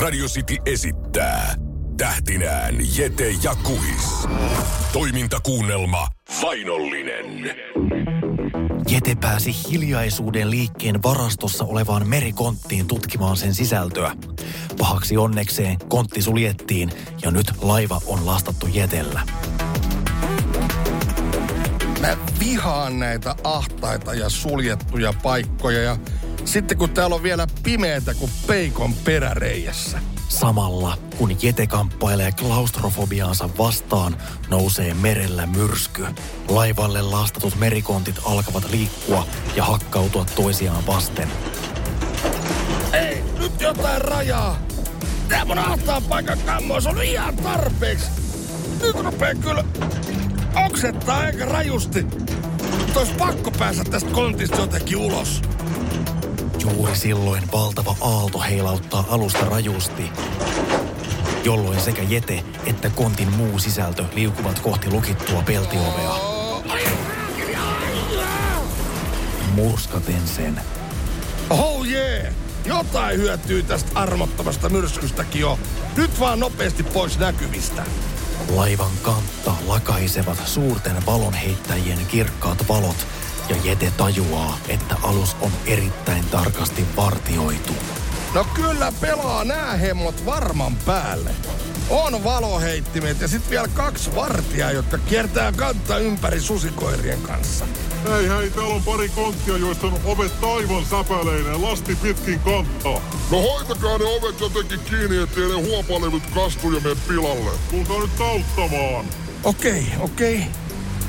Radio City esittää tähtinään Jete ja Kuhis. Toimintakuunnelma Vainollinen. Jete pääsi hiljaisuuden liikkeen varastossa olevaan merikonttiin tutkimaan sen sisältöä. Pahaksi onnekseen kontti suljettiin ja nyt laiva on lastattu Jetellä. Mä vihaan näitä ahtaita ja suljettuja paikkoja ja sitten kun täällä on vielä pimeätä kuin peikon peräreijässä. Samalla kun Jete kamppailee klaustrofobiaansa vastaan, nousee merellä myrsky. Laivalle lastatut merikontit alkavat liikkua ja hakkautua toisiaan vasten. Ei, nyt jotain rajaa. Tää mun ahtaan paikan kammos on ihan tarpeeksi. Nyt rupee kyllä oksettaa aika rajusti. Tois pakko päästä tästä kontista jotenkin ulos. Juuri silloin valtava aalto heilauttaa alusta rajusti, jolloin sekä Jete että kontin muu sisältö liukuvat kohti lukittua peltiovea. Murskaten sen. Oh yeah! Jotain hyötyy tästä armottomasta myrskystäkin jo. Nyt vaan nopeasti pois näkyvistä. Laivan kantta lakaisevat suurten valonheittäjien kirkkaat valot ja Jete tajuaa, että alus on erittäin tarkasti vartioitu. No kyllä pelaa nää hemmot varman päälle. On valoheittimet ja sitten vielä kaksi vartijaa, jotka kiertää kantta ympäri susikoirien kanssa. Hei hei, täällä on pari konttia, joista on ovet taivaan säpäleinen, lasti pitkin kantaa. No hoitakaa ne ovet jotenkin kiinni, ettei ne huopalevyt kastu ja mene pilalle. Tulkaa nyt tauttamaan. Okei, okei.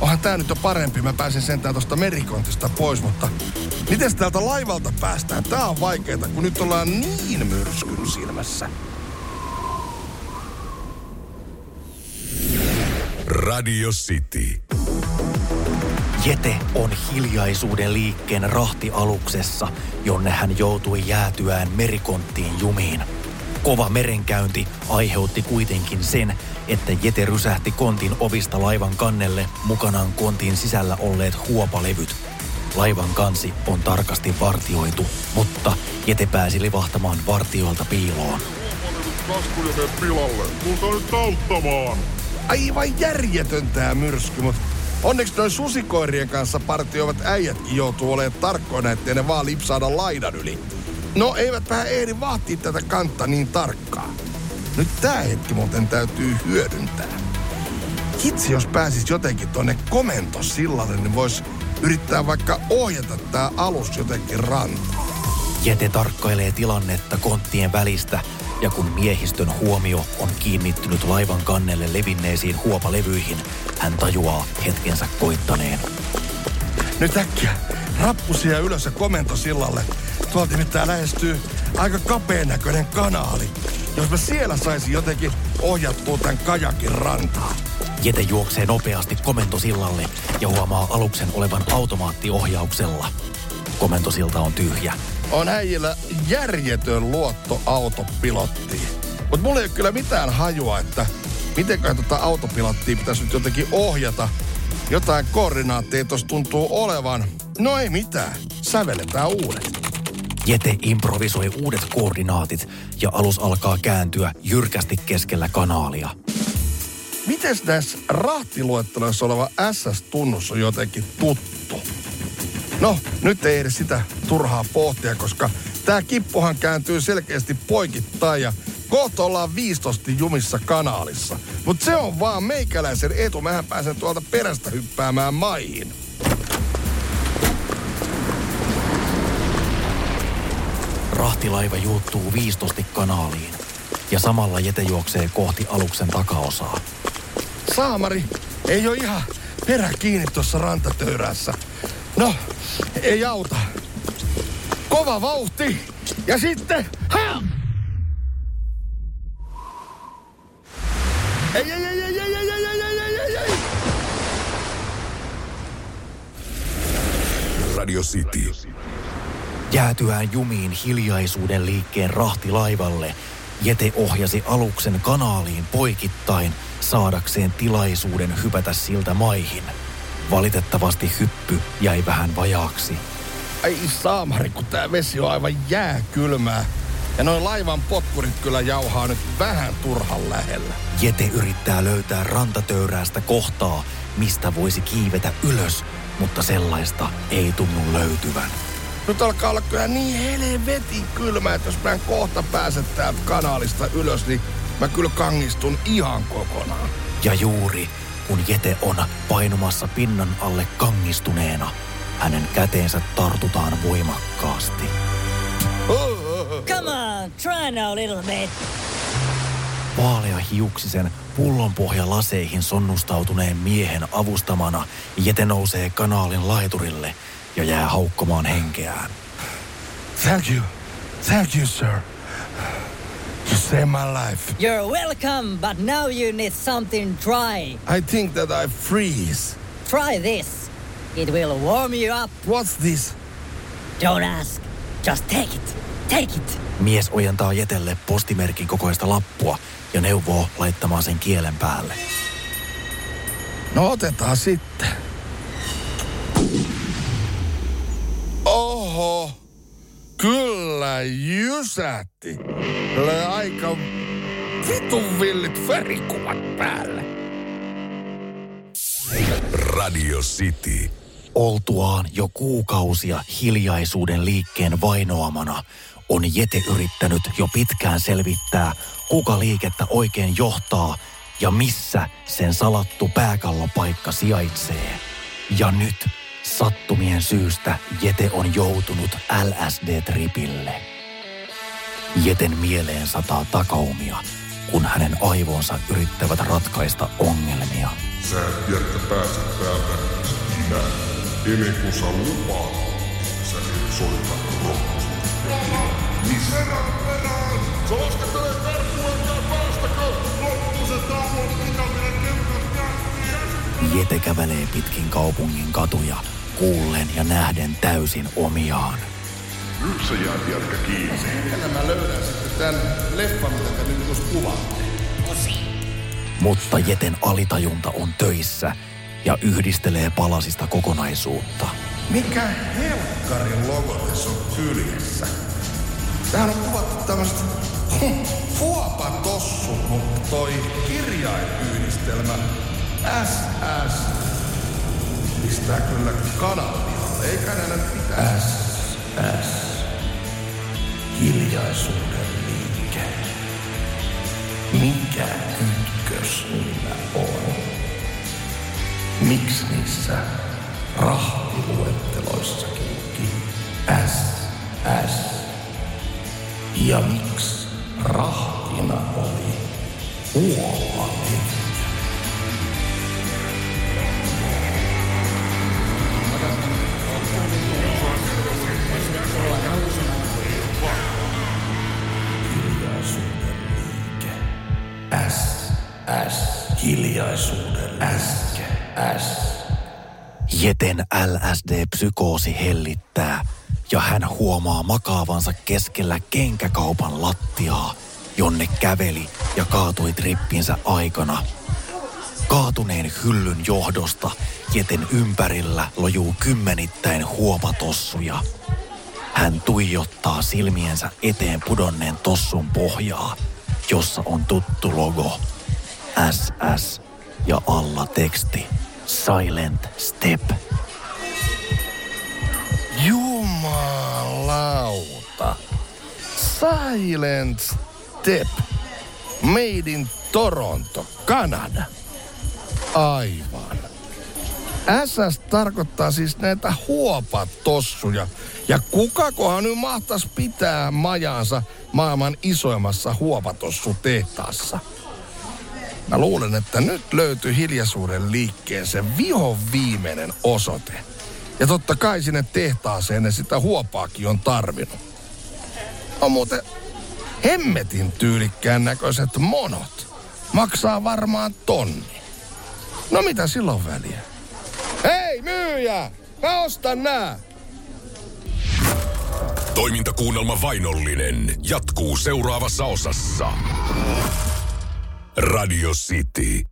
Onhan tää nyt jo parempi. Mä pääsen sentään tosta merikontista pois, mutta miten täältä laivalta päästään? Tää on vaikeeta, kun nyt ollaan niin myrskyn silmässä. Radio City. Jete on hiljaisuuden liikkeen rahtialuksessa, jonne hän joutui jäätyään merikonttiin jumiin. Kova merenkäynti aiheutti kuitenkin sen, että Jete rysähti kontin ovista laivan kannelle mukanaan kontin sisällä olleet huopalevyt. Laivan kansi on tarkasti vartioitu, mutta Jete pääsi livahtamaan vartioilta piiloon. Tulkaa nyt. Aivan järjetön tää myrsky, mutta onneksi noin susikoirien kanssa partioivat äijätkin joutuu olemaan tarkkoina, ettei ne vaan lipsaada laidan yli. No eivät vähän ehdi vahtia tätä kantta niin tarkkaan. Nyt tää hetki muuten täytyy hyödyntää. Hitsi, jos pääsis jotenkin tonne komentosillalle, niin vois yrittää vaikka ohjata tää alus jotenkin rantaan. Jete tarkkailee tilannetta konttien välistä ja kun miehistön huomio on kiinnittynyt laivan kannelle levinneisiin huopalevyihin, hän tajuaa hetkensä koittaneen. Nyt äkkiä rappusia ylös ja komentosillalle. Tuolta nimittäin lähestyy aika kapeen näköinen kanaali. Jos mä siellä saisin jotenkin ohjattua tämän kajakin rantaan. Jete juoksee nopeasti komentosillalle ja huomaa aluksen olevan automaattiohjauksella. Komentosilta on tyhjä. On äijillä järjetön luotto autopilottiin. Mutta mulla ei ole kyllä mitään hajua, että mitenköhän tota autopilottia pitäisi nyt jotenkin ohjata. Jotain koordinaatteja tuossa tuntuu olevan. No ei mitään. Sävelletään uudet. Jete improvisoi uudet koordinaatit ja alus alkaa kääntyä jyrkästi keskellä kanaalia. Mites näissä rahtiluetteloissa oleva SS-tunnus on jotenkin tuttu? No, nyt ei edes sitä turhaa pohtia, koska tämä kippohan kääntyy selkeästi poikittain ja kohta ollaan viistosti jumissa kanaalissa. Mutta se on vaan meikäläisen etu. Mähän pääsen tuolta perästä hyppäämään maihin. Rahtilaiva juuttuu viistosti kanaaliin ja samalla Jete juoksee kohti aluksen takaosaa. Saamari ei ole ihan perä kiinni tuossa rantatöyrässä. No, ei auta. Kova vauhti. Ja sitten... Ha! Ei, ei, ei, ei, ei, ei, ei, ei, ei, ei, ei, ei. Radio City. Jäätyään jumiin hiljaisuuden liikkeen rahtilaivalle, Jete ohjasi aluksen kanaaliin poikittain saadakseen tilaisuuden hypätä siltä maihin. Valitettavasti hyppy jäi vähän vajaaksi. Ai saamari, kun tää vesi on aivan jääkylmää. Ja noin laivan potkurit kyllä jauhaa nyt vähän turhan lähellä. Jete yrittää löytää rantatöyräästä kohtaa, mistä voisi kiivetä ylös, mutta sellaista ei tunnu löytyvän. Nyt alkaa olla kyllä niin helvetin kylmä, että jos mä en kohta pääse täältä kanaalista ylös, niin mä kyllä kangistun ihan kokonaan. Ja juuri kun Jete on painumassa pinnan alle kangistuneena, hänen käteensä tartutaan voimakkaasti. Come on, try now a little bit. Vaalea hiuksisen pullonpohjalaseihin sonnustautuneen miehen avustamana Jete nousee kanaalin laiturille ja jää haukkomaan henkeään. Thank you. Thank you, sir. You saved my life. You're welcome, but now you need something dry. I think that I freeze. Try this. It will warm you up. What's this? Don't ask. Just take it. Take it. Mies ojentaa Jetelle postimerkin kokoista lappua ja neuvoo laittamaan sen kielen päälle. No otetaan sitten. Oho, kyllä jysätti. Tulee aika vitun villit verikuvat päälle. Radio City. Oltuaan jo kuukausia hiljaisuuden liikkeen vainoamana, on Jete yrittänyt jo pitkään selvittää, kuka liikettä oikein johtaa ja missä sen salattu pääkallopaikka sijaitsee. Ja nyt sattumien syystä Jete on joutunut LSD-tripille. Jeten mieleen sataa takaumia, kun hänen aivonsa yrittävät ratkaista ongelmia. Sä et tiedä, että pääset täältä ikinä. Ennen kuin sä lupaat, sä et soita rokkoa. Missä? Perään, laskettelee karkuun, enkä päästäkö? Loppu se tauon, mikä meidän kentän Jete kävelee pitkin kaupungin katuja, kuullen ja nähden täysin omiaan. Nyt sä jäät jätkä kiinni. Tänä mä löydän sitten tämän leffan, mitä te nyt tuossa kuvaatte. Mutta Jeten alitajunta on töissä ja yhdistelee palasista kokonaisuutta. Mikä helkkarin logo tässä on kyljessä? Tähän on kuvattu tämmöistä fuopatossu, mutta toi kirjainyhdistelmä SS pistää kyllä kanavia. Eikä näillä pitää. SS. Hiljaisuuden liike. Mikä kytkös niillä on? Miksi niissä rahtiluetteloissakin SS? Ja miksi rahtina oli huolani? Hiljaisuuden liike. S, S. Hiljaisuuden S, S. Jeten LSD-psykoosi hellittää ja hän huomaa makaavansa keskellä kenkäkaupan lattiaa, jonne käveli ja kaatui trippinsä aikana. Kaatuneen hyllyn johdosta Jeten ympärillä lojuu kymmenittäin huopatossuja. Hän tuijottaa silmiensä eteen pudonneen tossun pohjaa, jossa on tuttu logo. SS ja alla teksti Silent Step. Jumalauta. Silent Step. Made in Toronto, Kanada. Aivan. SS tarkoittaa siis näitä huopatossuja. Ja kukakohan nyt mahtaisi pitää majaansa maailman isoimmassa huopatossutehtaassa? Mä luulen, että nyt löytyy hiljaisuuden liikkeen se vihon viimeinen osoite. Ja totta kai sinne tehtaaseen ne sitä huopaakin on tarvinnut. On muuten hemmetin tyylikkään näköiset monot. Maksaa varmaan tonni. No mitä silloin väliä? Hei myyjä! Mä ostan nää! Toimintakuunnelma Vainollinen jatkuu seuraavassa osassa. Radio City.